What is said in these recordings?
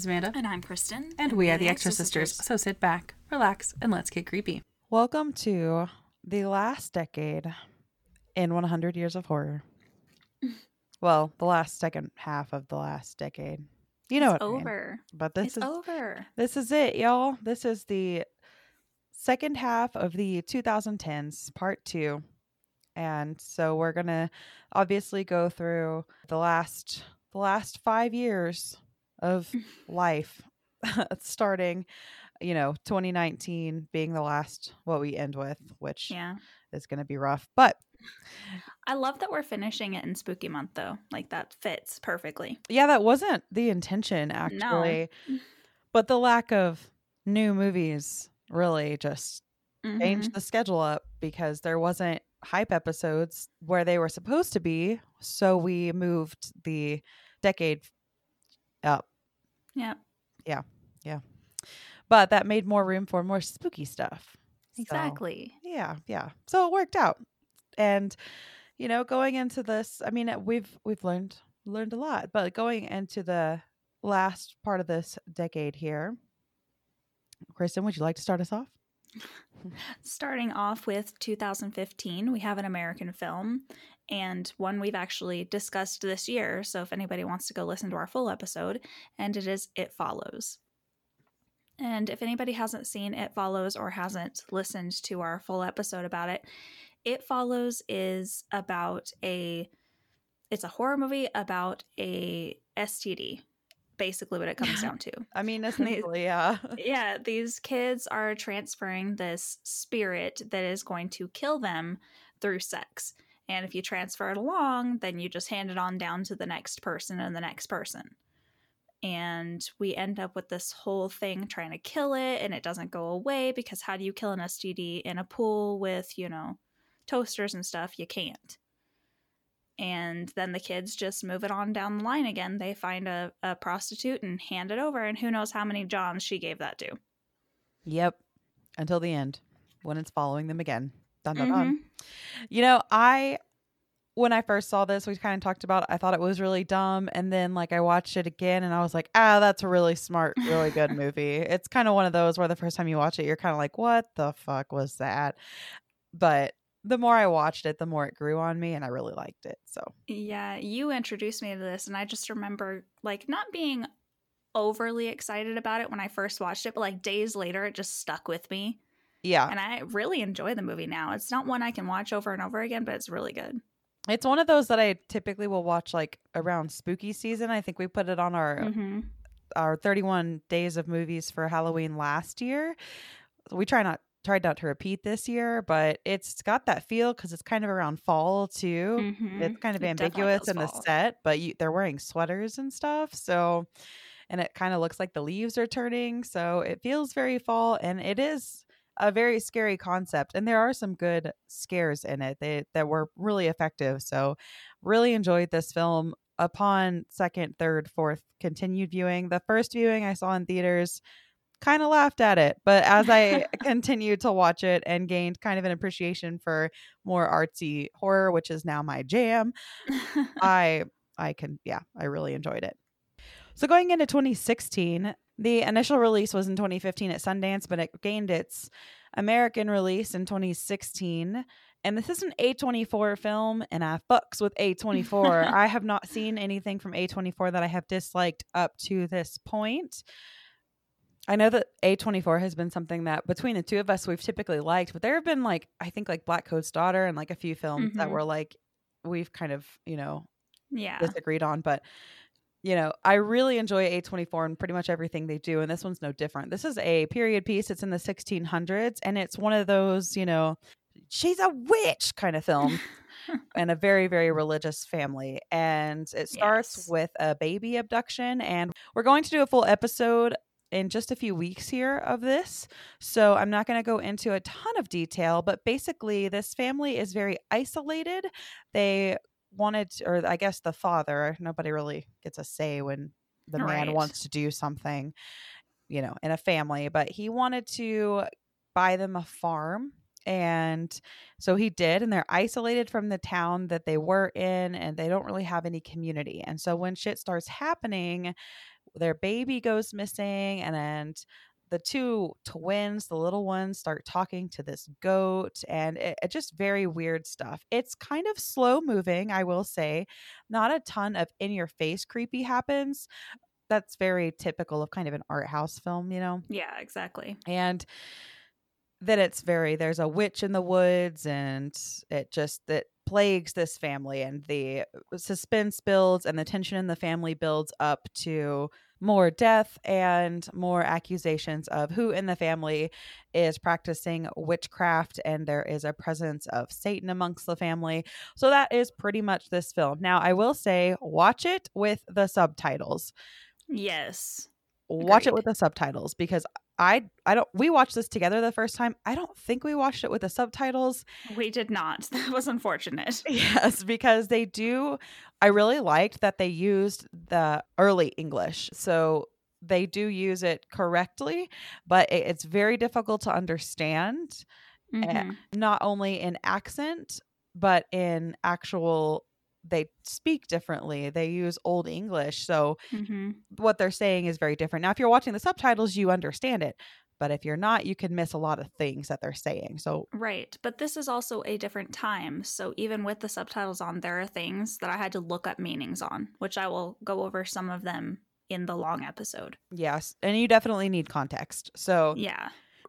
is Amanda, And I'm Kristin. and we are the Extra Sisters. So sit back, relax, and let's get creepy. Welcome to the last decade in 100 Years of Horror. well, the last second half of the last decade. You know it's what I mean. over. But this it's is over. this is it, y'all. This is the second half of the 2010s, part 2. And so we're going to obviously go through the last the last 5 years of life starting you know 2019 being the last what we end with which Yeah. is going to be rough but I love that we're finishing it in spooky month though. Like that fits perfectly. yeah that wasn't the intention actually but the lack of new movies really just Mhm. changed the schedule up because there wasn't hype episodes where they were supposed to be so we moved the decade Yeah. Yeah. Yeah. But that made more room for more spooky stuff So- Exactly. yeah yeah so it worked out and you know going into this i mean we've we've learned learned a lot but going into the last part of this decade here kristin would you like to start us off Starting off with 2015, we have an American film and one we've actually discussed this year. So if anybody wants to go listen to our full episode, and it is It Follows. And if anybody hasn't seen It Follows or hasn't listened to our full episode about it, It Follows is about a it's a horror movie about a STD. Basically what it comes down to i mean essentially yeah yeah, these kids are transferring this spirit that is going to kill them through sex. And if you transfer it along, then you just hand it on down to the next person and the next person. And we end up with this whole thing trying to kill it, and it doesn't go away because how do you kill an STD in a pool with, you know, toasters and stuff? You can't. And then the kids just move it on down the line again. They find a, a prostitute and hand it over, and who knows how many Johns she gave that to. yep until the end when it's following them again dun, dun, dun. you know i when i first saw this we kind of talked about it, i thought it was really dumb and then like i watched it again and i was like ah that's a really smart really good movie it's kind of one of those where the first time you watch it you're kind of like what the fuck was that but the more i watched it the more it grew on me and i really liked it so Yeah, you introduced me to this, and I just remember like not being overly excited about it when I first watched it, but like days later, it just stuck with me. Yeah And I really enjoy the movie now. It's not one I can watch over and over again, but it's really good. it's one of those that i typically will watch like around spooky season i think we put it on our hmm our 31 days of movies for Halloween last year. We try not tried not to repeat this year, but it's got that feel because it's kind of around fall too. It's kind of Mm-hmm. It ambiguous in the fall. set, but you, they're wearing sweaters and stuff. So, and it kind of looks like the leaves are turning. So it feels very fall, and it is a very scary concept. And there are some good scares in it that that were really effective. So, really enjoyed this film. Upon second, third, fourth continued viewing, the first viewing I saw in theaters kind of laughed at it. But as I continued to watch it and gained kind of an appreciation for more artsy horror, which is now my jam, I I can yeah, I really enjoyed it. So going into 2016, the initial release was in 2015 at Sundance, but it gained its American release in 2016. And this is an A24 film, and I fucks with A24. I have not seen anything from A24 that I have disliked up to this point. I know that A24 has been something that between the two of us we've typically liked, but there have been like I think like Blackcoat's Daughter and like a few films that Mhm. were like we've kind of, you know, yeah. disagreed on, but you know, I really enjoy A24 and pretty much everything they do and this one's no different. This is a period piece. It's in the 1600s and it's one of those, you know, she's a witch kind of film and a very very religious family and it starts Yes. with a baby abduction and we're going to do a full episode in just a few weeks here of this so i'm not going to go into a ton of detail but basically this family is very isolated they wanted to, or i guess the father nobody really gets a say when the man wants to do something you know in a family but he wanted to buy them a farm and so he did and they're isolated from the town that they were in and they don't really have any community and so when shit starts happening their baby goes missing and then the two twins the little ones start talking to this goat and it, it just very weird stuff. It's kind of slow moving i will say. Not a ton of in your face creepy happens. That's very typical of kind of an art house film you know? Yeah, exactly. and then it's very there's a witch in the woods and it just that plagues this family and the uh, suspense builds and the tension in the family builds up to more death and more accusations of who in the family is practicing witchcraft and there is a presence of satan amongst the family. So that is pretty much this film. Now i will say watch it with the subtitles. Yes. watch it with the subtitles because I I don't we watched this together the first time. I don't think we watched it with the subtitles. We did not. That was unfortunate. Yes, because they do I really liked that they used the early English. So they do use it correctly, but it, it's very difficult to understand Mhm. not only in accent but in actual they speak differently. They use old English. So Mhm. what they're saying is very different. Now, if you're watching the subtitles, you understand it. But if you're not, you can miss a lot of things that they're saying. So, Right. But this is also a different time. So even with the subtitles on, there are things that I had to look up meanings on, which I will go over some of them in the long episode. yes. And you definitely need context. So, Yeah.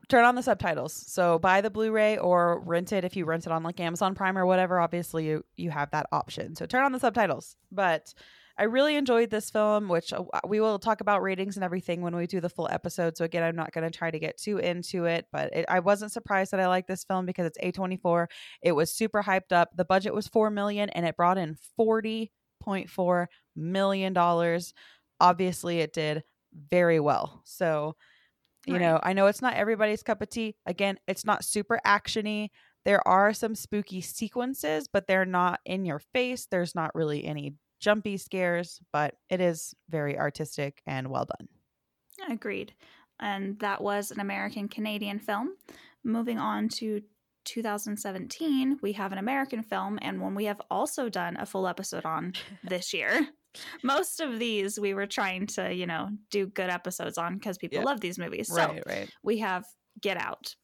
Turn on the subtitles. So, buy the Blu ray or rent it if you rent it on like Amazon Prime or whatever. Obviously, you, you have that option. So, turn on the subtitles. But I really enjoyed this film, which uh, we will talk about ratings and everything when we do the full episode. So again, I'm not going to try to get too into it, but it, I wasn't surprised that I liked this film because it's A24. It was super hyped up. The budget was four million, and it brought in forty point four million dollars. Obviously, it did very well. So, you Right. know, I know it's not everybody's cup of tea. Again, it's not super actiony. There are some spooky sequences, but they're not in your face. There's not really any jumpy scares, but it is very artistic and well done. Agreed. And that was an American Canadian film. Moving on to 2017, we have an American film and one we have also done a full episode on this year. Most of these we were trying to, you know, do good episodes on because people Yeah. love these movies. So right. we have Get Out.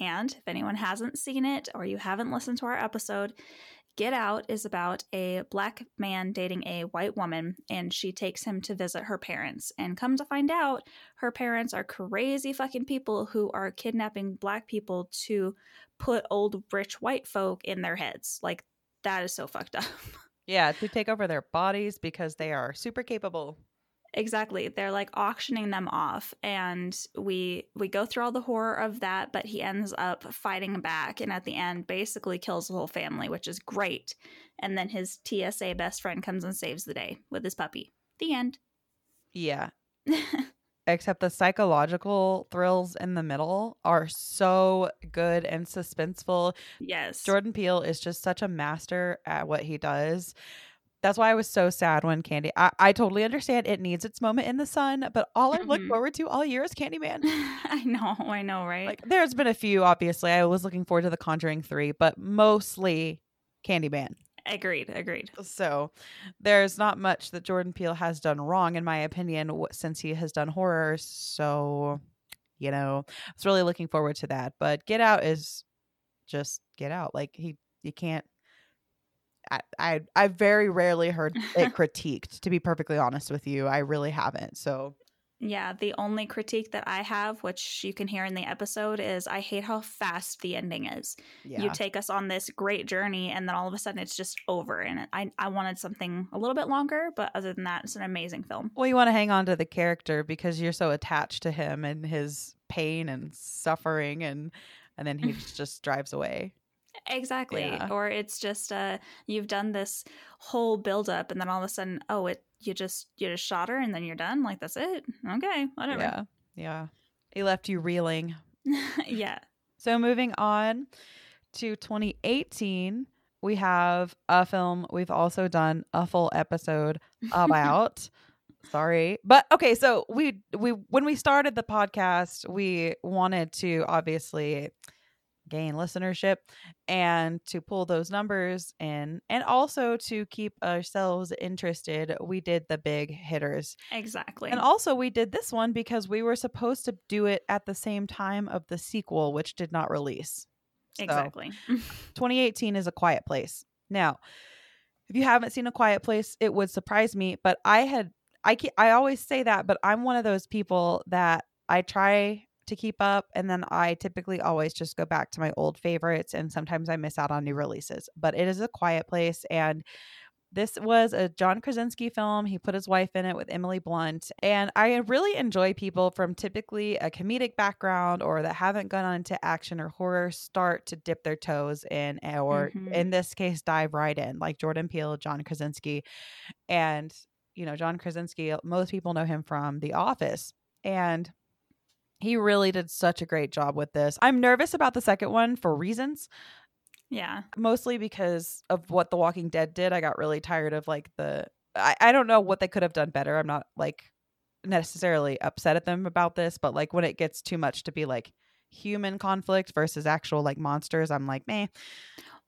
And if anyone hasn't seen it or you haven't listened to our episode, Get Out is about a black man dating a white woman, and she takes him to visit her parents. And come to find out, her parents are crazy fucking people who are kidnapping black people to put old rich white folk in their heads. Like, that is so fucked up. Yeah, to take over their bodies because they are super capable. exactly they're like auctioning them off and we we go through all the horror of that but he ends up fighting back and at the end basically kills the whole family which is great and then his tsa best friend comes and saves the day with his puppy the end Yeah. Except the psychological thrills in the middle are so good and suspenseful. yes Jordan Peele is just such a master at what he does. That's why I was so sad when Candy. I, I totally understand it needs its moment in the sun, but all I look Mhm. forward to all year is Candyman. i know i know right Like, there's been a few, obviously. I was looking forward to The Conjuring 3, but mostly Candyman. Agreed agreed So there's not much that Jordan Peele has done wrong, in my opinion, since he has done horror. So, you know, I was really looking forward to that. But Get Out is just Get Out. Like he, you can't. I, I I very rarely heard it critiqued. To be perfectly honest with you, I really haven't. So yeah the only critique that i have which you can hear in the episode is i hate how fast the ending is. Yeah, you take us on this great journey and then all of a sudden it's just over and I, I wanted something a little bit longer but other than that it's an amazing film. Well, you want to hang on to the character because you're so attached to him and his pain and suffering and and then he just, just drives away. Exactly. Yeah. Or it's just uh you've done this whole build up and then all of a sudden, oh, it you just you just shot her and then you're done. Like that's it. Okay, whatever. Yeah. Yeah. He left you reeling. yeah. So moving on to 2018, we have a film we've also done a full episode about. Sorry. But okay, so we we when we started the podcast, we wanted to obviously gain listenership and to pull those numbers in and also to keep ourselves interested, we did the big hitters. Exactly. And also, we did this one because we were supposed to do it at the same time of the sequel, which did not release. So, exactly. 2018 is A Quiet Place. Now, if you haven't seen A Quiet Place, it would surprise me, but I had I I always say that, but I'm one of those people that I try to keep up and then I typically always just go back to my old favorites and sometimes I miss out on new releases. But it is A Quiet Place and this was a John Krasinski film. He put his wife in it with Emily Blunt. And I really enjoy people from typically a comedic background or that haven't gone into action or horror start to dip their toes in, or Mhm. in this case, dive right in, like Jordan Peele, John Krasinski. And, you know, John Krasinski, most people know him from The Office. And he really did such a great job with this. I'm nervous about the second one for reasons yeah. mostly because of what The Walking Dead did. I got really tired of like the I, I don't know what they could have done better. I'm not like necessarily upset at them about this, but like when it gets too much to be like human conflict versus actual like monsters, I'm like, meh.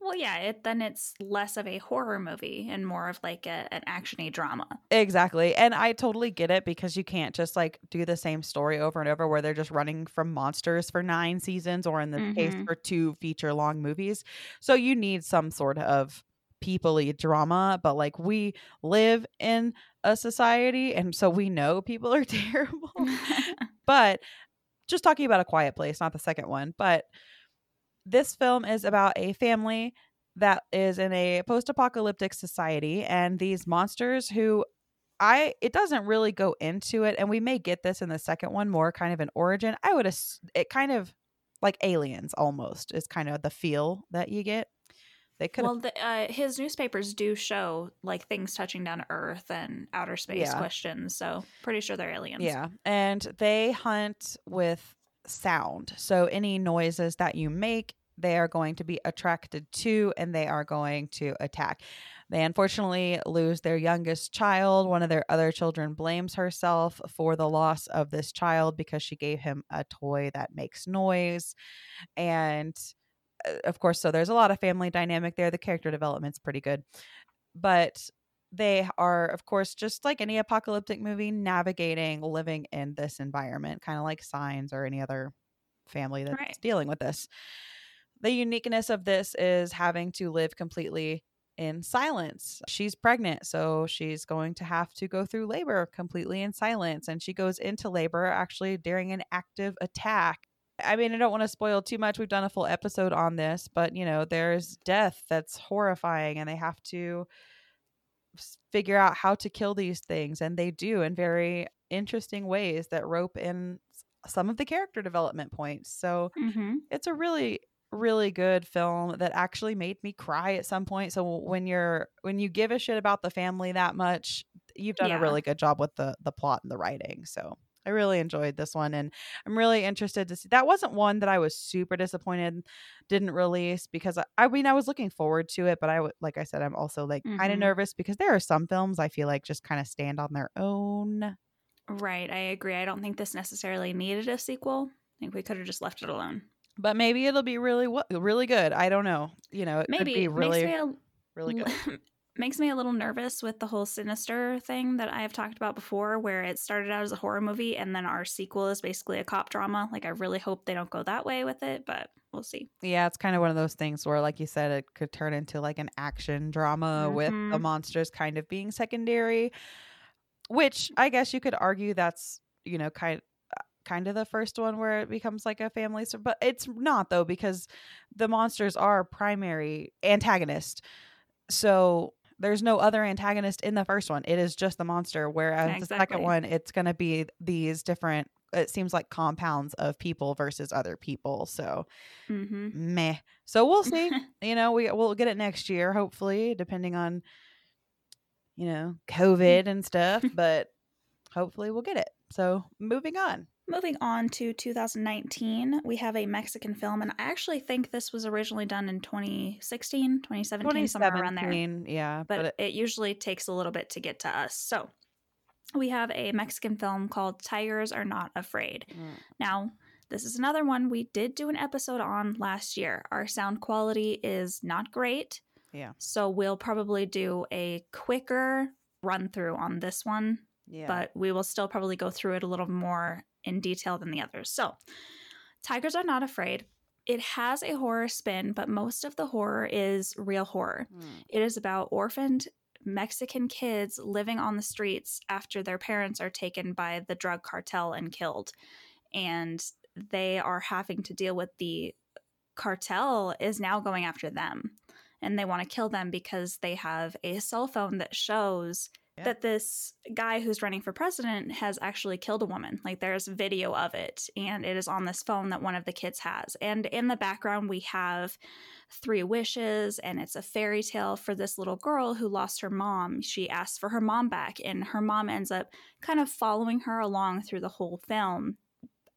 Well, yeah, it then it's less of a horror movie and more of like a, an actiony drama. Exactly. And I totally get it because you can't just like do the same story over and over where they're just running from monsters for nine seasons or in this case Mhm. for two feature long movies. So you need some sort of peoply drama, but like we live in a society and so we know people are terrible. but just talking about a quiet place, not the second one, but this film is about a family that is in a post-apocalyptic society and these monsters who I it doesn't really go into it and we may get this in the second one more kind of an origin. I would ass- it kind of like aliens almost is kind of the feel that you get. They could well, the, uh, his newspapers do show like things touching down to Earth and outer space Yeah. questions. So pretty sure they're aliens. Yeah. And they hunt with sound. So any noises that you make, they are going to be attracted to and they are going to attack. They unfortunately lose their youngest child. One of their other children blames herself for the loss of this child because she gave him a toy that makes noise. And uh, of course, so there's a lot of family dynamic there. The character development's pretty good. But they are, of course, just like any apocalyptic movie, navigating living in this environment, kind of like Signs or any other family that's Right. dealing with this. The uniqueness of this is having to live completely in silence. She's pregnant, so she's going to have to go through labor completely in silence. And she goes into labor actually during an active attack. I mean, I don't want to spoil too much. We've done a full episode on this, but you know, there's death that's horrifying, and they have to figure out how to kill these things. And they do in very interesting ways that rope in some of the character development points. So, Mm-hmm. it's a really really good film that actually made me cry at some point so when you're when you give a shit about the family that much you've done Yeah. a really good job with the the plot and the writing so i really enjoyed this one and i'm really interested to see that wasn't one that i was super disappointed didn't release because i, I mean i was looking forward to it but i would like i said i'm also like kind of mm-hmm. nervous because there are some films i feel like just kind of stand on their own Right. I agree. I don't think this necessarily needed a sequel. I think we could have just left it alone. But maybe it'll be really really good i don't know you know it could Maybe be really makes me a really good makes me a little nervous with the whole sinister thing that I have talked about before, where it started out as a horror movie and then our sequel is basically a cop drama. Like I really hope they don't go that way with it, but we'll see. Yeah, it's kind of one of those things where, like you said, it could turn into like an action drama with the Mhm. monsters kind of being secondary, which I guess you could argue that's you know kind kind of the first one where it becomes like a family but it's not though because the monsters are primary antagonist. So there's no other antagonist in the first one. It is just the monster. Whereas the second one, it's going to be these different it seems like compounds of people versus other people. So hmm meh. So we'll see. you know, we we'll get it next year, hopefully, depending on you know COVID and stuff. But hopefully, we'll get it. So moving on. Moving on to 2019, we have a Mexican film, and I actually think this was originally done in 2016, 2017, somewhere around there. yeah, But, but, it, it usually takes a little bit to get to us. So we have a Mexican film called Tigers Are Not Afraid. Mm. Now, this is another one we did do an episode on last year. Our sound quality is not great. Yeah. So we'll probably do a quicker run through on this one yeah, but we will still probably go through it a little more in detail than the others. So, Tigers Are Not Afraid. It has a horror spin, but most of the horror is real horror. Mm. It is about orphaned Mexican kids living on the streets after their parents are taken by the drug cartel and killed. And they are having to deal with the cartel is now going after them. And they want to kill them because they have a cell phone that shows Yeah. that this guy who's running for president has actually killed a woman. Like there's video of it, and it is on this phone that one of the kids has. And in the background, we have three wishes, and it's a fairy tale for this little girl who lost her mom. She asks for her mom back, and her mom ends up kind of following her along through the whole film.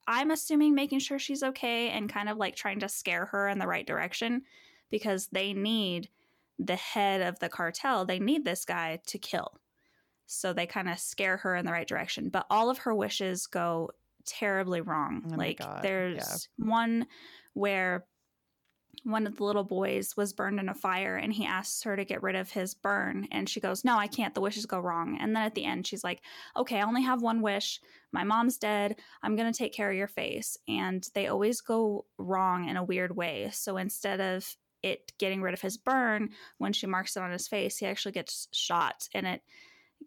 I'm assuming making sure she's okay and kind of like trying to scare her in the right direction because they need the head of the cartel, they need this guy to kill. So they kind of scare her in the right direction. But all of her wishes go terribly wrong. Oh like there's one where one of the little boys was burned in a fire and he asks her to get rid of his burn and she goes no i can't. The wishes go wrong. And then at the end she's like okay i only have one wish. My mom's dead. I'm going to take care of your face. And they always go wrong in a weird way. So instead of it getting rid of his burn when she marks it on his face he actually gets shot and it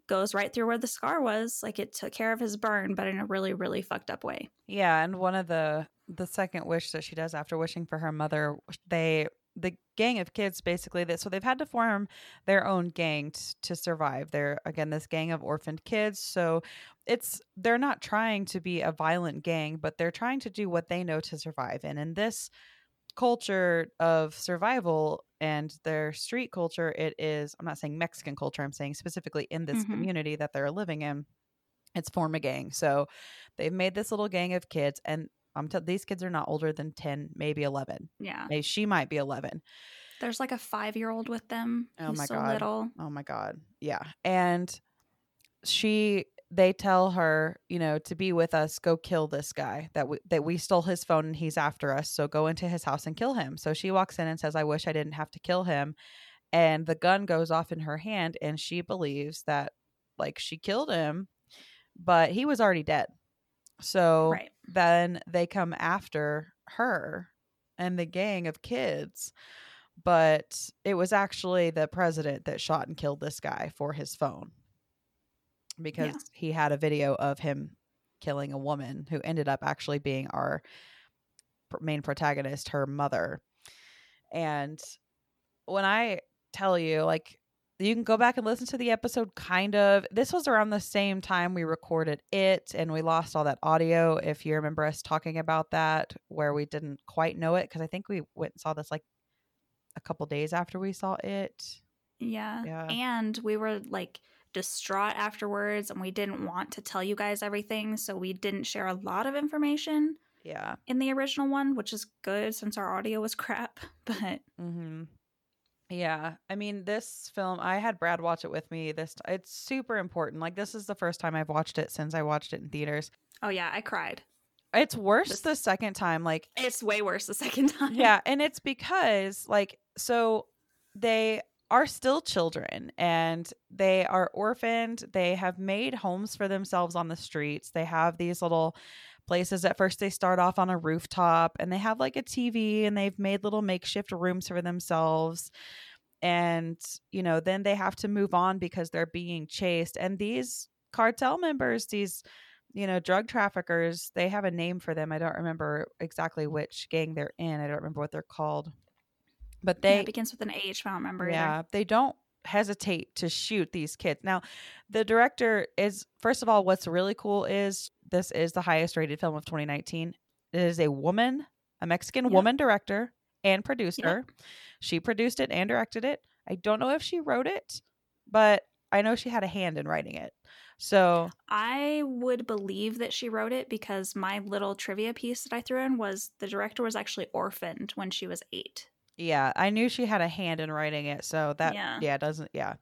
goes right through where the scar was like it took care of his burn but in a really really fucked up way Yeah, and one of the the second wish that she does after wishing for her mother, they the gang of kids basically that so they've had to form their own gang t- to survive. They're again this gang of orphaned kids, so it's they're not trying to be a violent gang, but they're trying to do what they know to survive. And in this culture of survival and their street culture, it is I'm not saying Mexican culture, I'm saying specifically in this Mhm. community that they're living in. It's form a gang. So they've made this little gang of kids and I'm t- these kids are not older than 10, maybe 11. yeah Maybe she might be 11. there's like a five year old with them Oh my so God. little Oh my god. Yeah. And she they tell her, you know, to be with us, go kill this guy that we that we stole his phone and he's after us. So go into his house and kill him. So she walks in and says, "I wish I didn't have to kill him." And the gun goes off in her hand and she believes that like she killed him, but he was already dead. So right then they come after her and the gang of kids. But it was actually the president that shot and killed this guy for his phone because he had a video of him killing a woman who ended up actually being our main protagonist, her mother. And when I tell you, like, you can go back and listen to the episode kind of. This was around the same time we recorded it and we lost all that audio. If you remember us talking about that, where we didn't quite know it, because I think we went and saw this like a couple days after we saw it. Yeah. Yeah. And we were like distraught afterwards and we didn't want to tell you guys everything. So we didn't share a lot of information Yeah. in the original one, which is good since our audio was crap. But Mm-hmm. Yeah, I mean, this film, I had Brad watch it with me. This it's super important. Like this is the first time I've watched it since I watched it in theaters. oh, yeah, I cried. It's worse This- the second time. Like It's way worse the second time. yeah, and it's because like so they are still children and they are orphaned. They have made homes for themselves on the streets. They have these little places at first they start off on a rooftop and they have like a TV and they've made little makeshift rooms for themselves. And you know, then they have to move on because they're being chased and these cartel members, these you know, drug traffickers, they have a name for them. I don't remember exactly which gang they're in. I don't remember what they're called. But Yeah, they it begins with an H, but I don't remember yeah, either. they don't hesitate to shoot these kids. Now, the director is first of all what's really cool is this is the highest rated film of 2019. It is a woman, a Mexican Yep. woman director and producer. She produced it and directed it. I don't know if she wrote it, but I know she had a hand in writing it. So, I would believe that she wrote it because my little trivia piece that I threw in was the director was actually orphaned when she was eight. Yeah, I knew she had a hand in writing it. So that Yeah. yeah, doesn't yeah.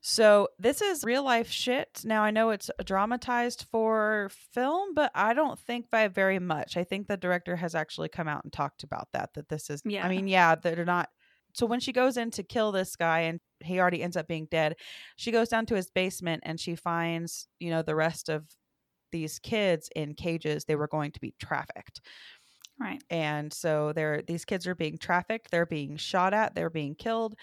So this is real life shit. Now I know it's dramatized for film, but I don't think by very much. I think the director has actually come out and talked about that. That this is. Yeah. I mean, yeah, they're not. So when she goes in to kill this guy and he already ends up being dead, she goes down to his basement and she finds you know the rest of these kids in cages. They were going to be trafficked Right. and so they're these kids are being trafficked they're being shot at they're being killed.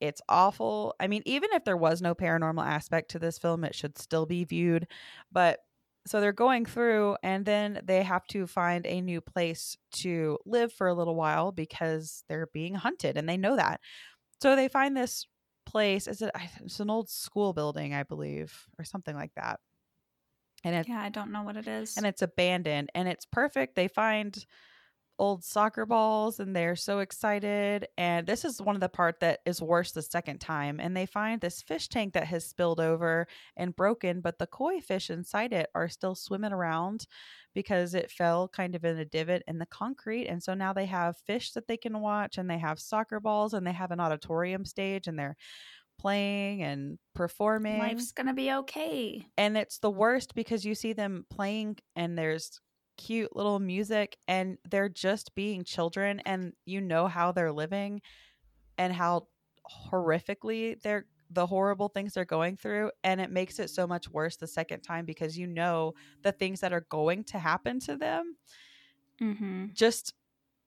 It's awful. I mean even if there was no paranormal aspect to this film it should still be viewed. But so they're going through and then they have to find a new place to live for a little while because they're being hunted and they know that. So they find this place is it it's an old school building i believe or something like that. And it, Yeah, I don't know what it is. and it's abandoned and it's perfect. They find old soccer balls and they're so excited and this is one of the part that is worse the second time and they find this fish tank that has spilled over and broken but the koi fish inside it are still swimming around because it fell kind of in a divot in the concrete and so now they have fish that they can watch and they have soccer balls and they have an auditorium stage and they're playing and performing Life's gonna be okay. and it's the worst because you see them playing and there's cute little music and they're just being children and you know how they're living and how horrifically they're the horrible things they're going through and it makes it so much worse the second time because you know the things that are going to happen to them Mm-hmm. just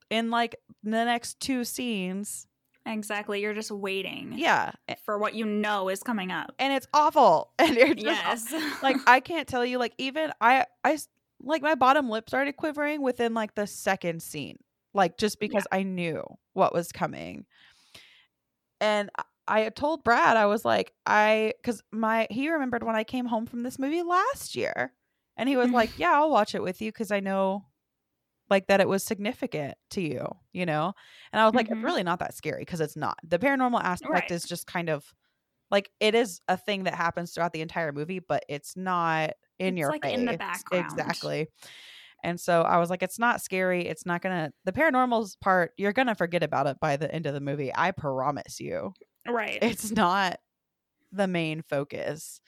in like the next two scenes Exactly. You're just waiting. yeah For what you know is coming up. and it's awful and you're just Yes. like I can't tell you like even I I like my bottom lip started quivering within like the second scene like just because I knew what was coming and I- had told Brad I was like I cuz my he remembered when I came home from this movie last year and he was like yeah I'll watch it with you cuz I know like that it was significant to you you know and I was like it's Mhm. really not that scary cuz it's not the paranormal aspect Right. is just kind of like it is a thing that happens throughout the entire movie but it's not in It's, your like, face in the background. exactly and so i was like it's not scary it's not gonna the paranormal's part you're gonna forget about it by the end of the movie i promise you right. it's not the main focus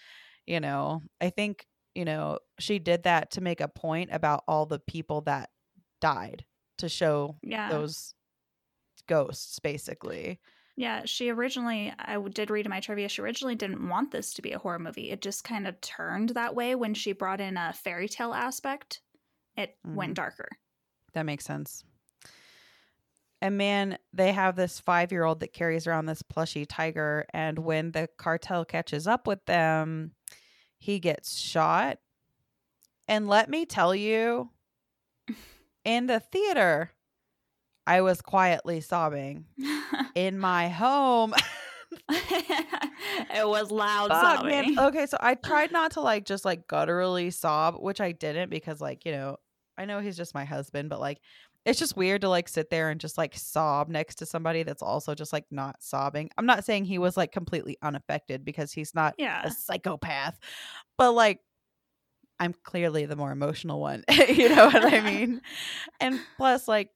you know i think you know she did that to make a point about all the people that died to show yeah. those ghosts basically Yeah, she originally, I did read in my trivia, she originally didn't want this to be a horror movie. It just kind of turned that way when she brought in a fairy tale aspect. It Mhm. went darker. That makes sense. And man, they have this five year old that carries around this plushy tiger. And when the cartel catches up with them, he gets shot. And let me tell you, in the theater, I was quietly sobbing. In my home, it was loud Fuck, sobbing. man. Okay, so I tried not to like just like gutturally sob, which I didn't because like, you know, I know he's just my husband, but like it's just weird to like sit there and just like sob next to somebody that's also just like not sobbing. I'm not saying he was like completely unaffected because he's not yeah. a psychopath, but like I'm clearly the more emotional one. you know what I mean? And plus like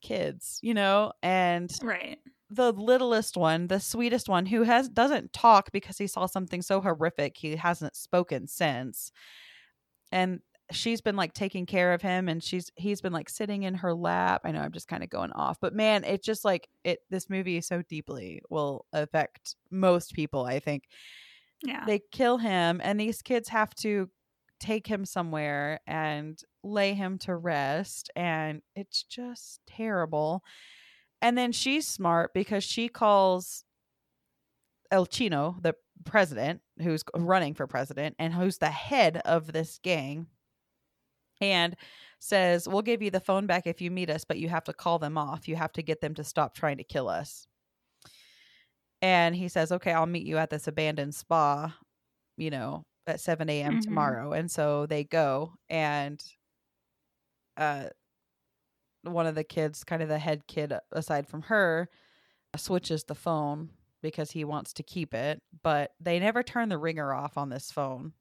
kids, you know, and Right. the littlest one, the sweetest one, who has doesn't talk because he saw something so horrific he hasn't spoken since. And she's been like taking care of him and she's he's been like sitting in her lap. I know I'm just kind of going off, but man, it's just like it this movie so deeply will affect most people, I think. Yeah. They kill him and these kids have to take him somewhere and lay him to rest and it's just terrible. And then she's smart because she calls El Chino, the president, who's running for president and who's the head of this gang, and says, We'll give you the phone back if you meet us, but you have to call them off. You have to get them to stop trying to kill us. And he says, Okay, I'll meet you at this abandoned spa, you know, at 7 a.m. Mhm. tomorrow. And so they go and uh one of the kids, kind of the head kid uh, aside from her, switches the phone because he wants to keep it, but they never turn the ringer off on this phone.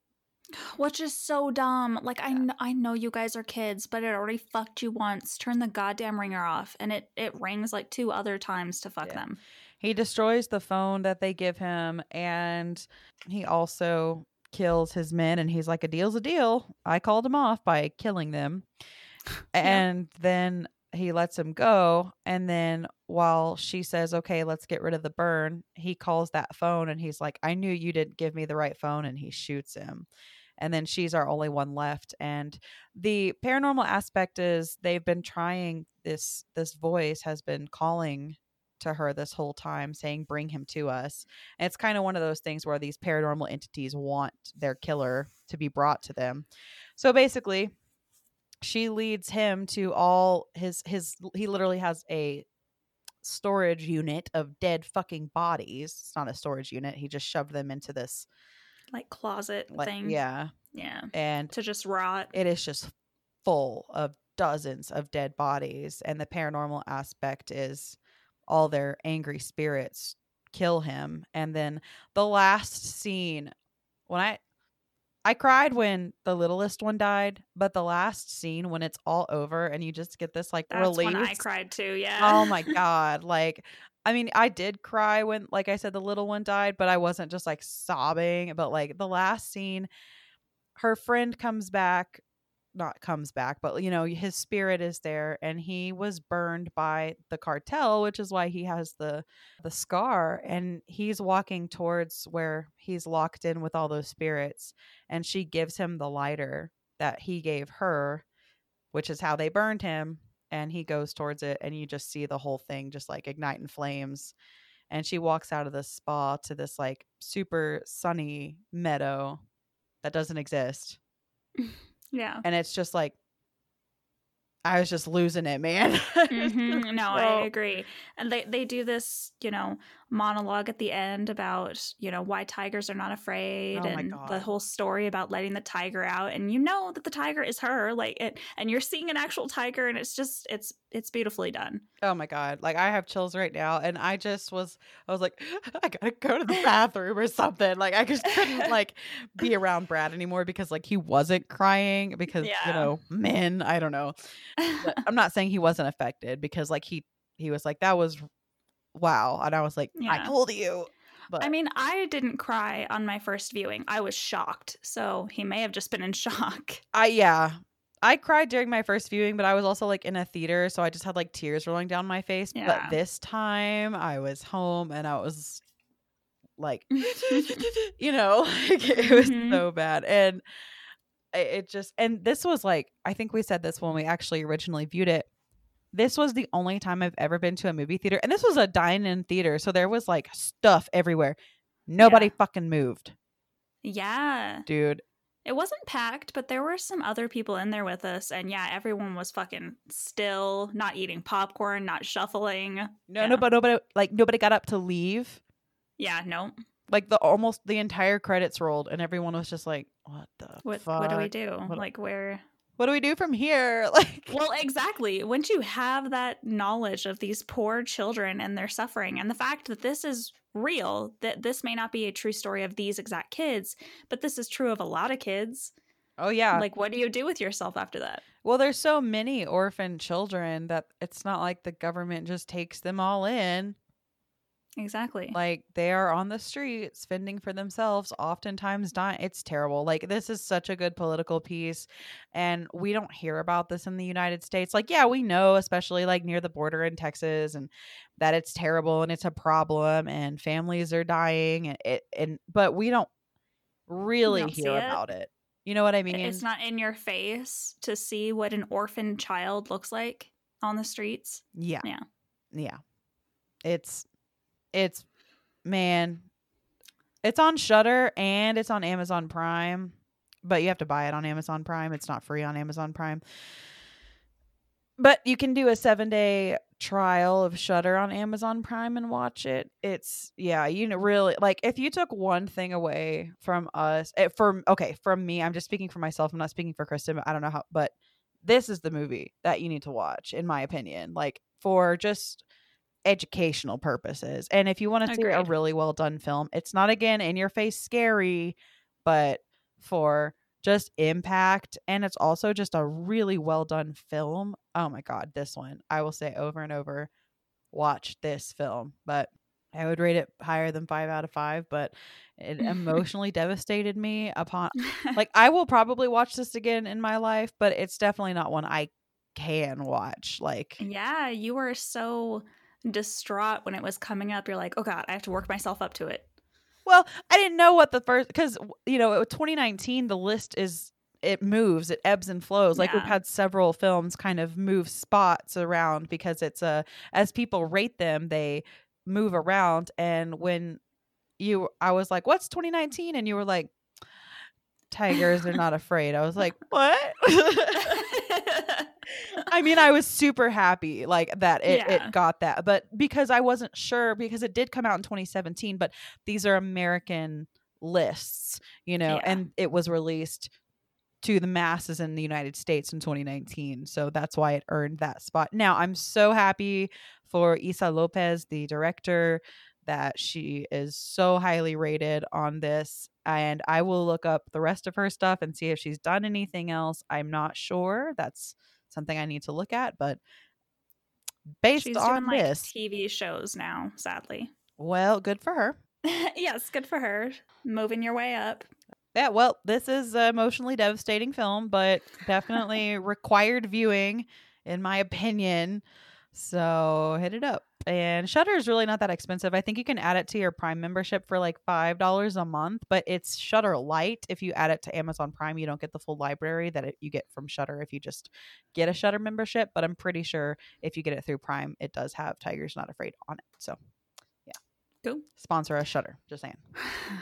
Which is so dumb. Like I, kn- I know you guys are kids, but it already fucked you once. Turn the goddamn ringer off, and it it rings like two other times to fuck Yeah. them. He destroys the phone that they give him and he also kills his men and he's like a deal's a deal. I called him off by killing them. And then he lets him go and then while she says, "Okay, let's get rid of the burn," he calls that phone and he's like, "I knew you didn't give me the right phone," and he shoots him. And then she's our only one left and the paranormal aspect is they've been trying this this voice has been calling to her this whole time saying bring him to us and it's kind of one of those things where these paranormal entities want their killer to be brought to them so basically she leads him to all his his he literally has a storage unit of dead fucking bodies it's not a storage unit he just shoved them into this Like closet like thing. yeah yeah. and To just rot. it is just full of dozens of dead bodies and the paranormal aspect is all their angry spirits kill him and then the last scene when i i cried when the littlest one died but the last scene when it's all over and you just get this like That's release I cried too. Yeah. oh my god like i mean i did cry when like i said the little one died but i wasn't just like sobbing but like the last scene her friend comes back not comes back but you know his spirit is there and he was burned by the cartel which is why he has the the scar and he's walking towards where he's locked in with all those spirits and she gives him the lighter that he gave her which is how they burned him and he goes towards it and you just see the whole thing just like ignite in flames and she walks out of the spa to this like super sunny meadow that doesn't exist yeah. and it's just like i was just losing it man Mhm. No, I agree. And they they do this, you know, monologue at the end about, you know, why tigers are not afraid Oh and the whole story about letting the tiger out. And you know that the tiger is her like it and you're seeing an actual tiger and it's just it's it's beautifully done. oh my god. Like i have chills right now and i just was i was like i gotta go to the bathroom or something. Like i just couldn't like be around brad anymore because like he wasn't crying because you know men i don't know. But i'm not saying he wasn't affected because like he he was like that was wow and i was like i told you but I mean, I didn't cry on my first viewing. I was shocked. So he may have just been in shock. i yeah i cried during my first viewing but i was also like in a theater so i just had like tears rolling down my face Yeah. but this time i was home and i was like you know like, it was Mhm. so bad and it just and this was like i think we said this when we actually originally viewed it this was the only time i've ever been to a movie theater and this was a dine-in theater so there was like stuff everywhere nobody Yeah. fucking moved Yeah. dude It wasn't packed, but there were some other people in there with us. And yeah, everyone was fucking still, not eating popcorn, not shuffling. no Yeah. no but nobody like nobody got up to leave Yeah, no. like the almost the entire credits rolled and everyone was just like what the What fuck? what do we do? What- like where what do we do from here like Well, exactly. Once you have that knowledge of these poor children and their suffering and the fact that this is real, that this may not be a true story of these exact kids, but this is true of a lot of kids. oh yeah Like what do you do with yourself after that? Well, there's so many orphan children that it's not like the government just takes them all in. Exactly. Like they are on the streets fending for themselves, oftentimes dying. It's terrible. Like this is such a good political piece. And we don't hear about this in the United States. Like, yeah, we know, especially like near the border in Texas, and that it's terrible and it's a problem and families are dying and it and but we don't really don't hear it. about it. You know what I mean? it's not in your face to see what an orphan child looks like on the streets. Yeah. Yeah. Yeah. It's it's man. It's on Shudder and it's on Amazon Prime, but you have to buy it on Amazon Prime. It's not free on Amazon Prime. But you can do a 7-day trial of Shudder on Amazon Prime and watch it. It's yeah, you know, really like if you took one thing away from us, it, from okay, from me, I'm just speaking for myself. I'm not speaking for Kristin. I don't know how, but this is the movie that you need to watch, in my opinion. Like for just educational purposes, and if you want to see a really well done film, it's not again in your face scary, but for just impact and it's also just a really well done film. Oh my god, this one. I will say over and over watch this film, but I would rate it higher than 5 out of 5, but it emotionally devastated me upon like I will probably watch this again in my life, but it's definitely not one I can watch. Like yeah, you were so distraught when it was coming up. You're like, oh God, I have to work myself up to it. Well, I didn't know what the first because you know, 2019 the list is it moves, it ebbs and flows. Like we've had several films kind of move spots around because it's a as people rate them, they move around and when you I was like, "What's 2019?" and you were like, "Tigers are not afraid." I was like, "What?" I mean, I was super happy like that it, Yeah. it got that, but because I wasn't sure because it did come out in 2017, but these are American lists, you know, Yeah. and it was released to the masses in the United States in 2019. So that's why it earned that spot. Now, I'm so happy for Issa López, the director, that she is so highly rated on this. And I will look up the rest of her stuff and see if she's done anything else. I'm not sure. That's something I need to look at, but based She's on doing like this, TV shows now, sadly. well, good for her. yes, good for her. Moving your way up. Yeah, well, this is an emotionally devastating film, but definitely required viewing, in my opinion. So hit it up. And Shudder is really not that expensive. I think you can add it to your Prime membership for like five dollars a month, but it's Shudder Light. If you add it to Amazon Prime, you don't get the full library that it, you get from Shudder if you just get a Shudder membership. But I'm pretty sure if you get it through Prime, it does have Tigers Not Afraid on it. So yeah. Cool. sponsor us, Shudder. Just saying.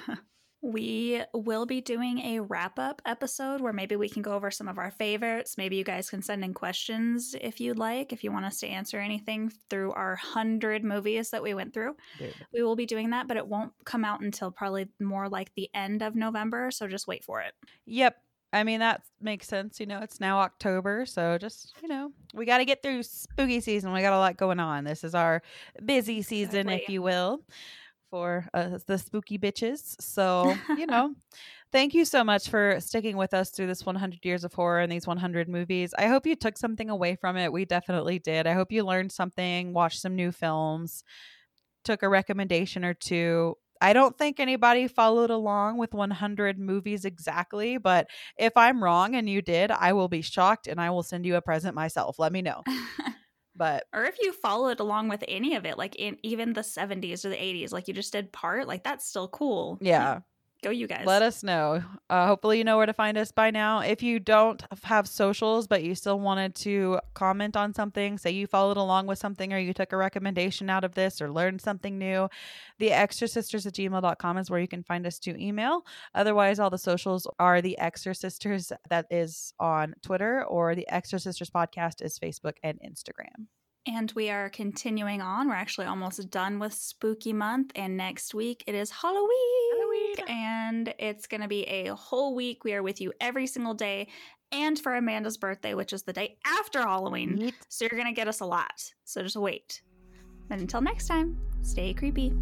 We will be doing a wrap up episode where maybe we can go over some of our favorites. Maybe you guys can send in questions if you'd like, if you want us to answer anything through our 100 movies that we went through. Dude. We will be doing that, but it won't come out until probably more like the end of November. So just wait for it. Yep. I mean, that makes sense. You know, it's now October. So just, you know, we got to get through spooky season. We got a lot going on. This is our busy season, if you will, for uh, the spooky bitches. So, you know, thank you so much for sticking with us through this 100 years of horror and these 100 movies. I hope you took something away from it. We definitely did. I hope you learned something, watched some new films, took a recommendation or two. I don't think anybody followed along with 100 movies exactly, but if I'm wrong and you did, I will be shocked and I will send you a present myself. Let me know. But or if you followed along with any of it, like in even the 70s or the 80s, like you just did part, like that's still cool. yeah, Go, you guys. let us know. Uh, hopefully, you know where to find us by now. If you don't have socials, but you still wanted to comment on something, say you followed along with something or you took a recommendation out of this or learned something new, the extra sisters at gmail.com is where you can find us to email. Otherwise, all the socials are the extra sisters that is on Twitter or the extra sisters podcast is Facebook and Instagram. And we are continuing on. We're actually almost done with Spooky Month. And next week it is Halloween. Halloween. And it's going to be a whole week. We are with you every single day. And for Amanda's birthday, which is the day after Halloween. Yeet. So you're going to get us a lot. So just wait. And until next time, stay creepy.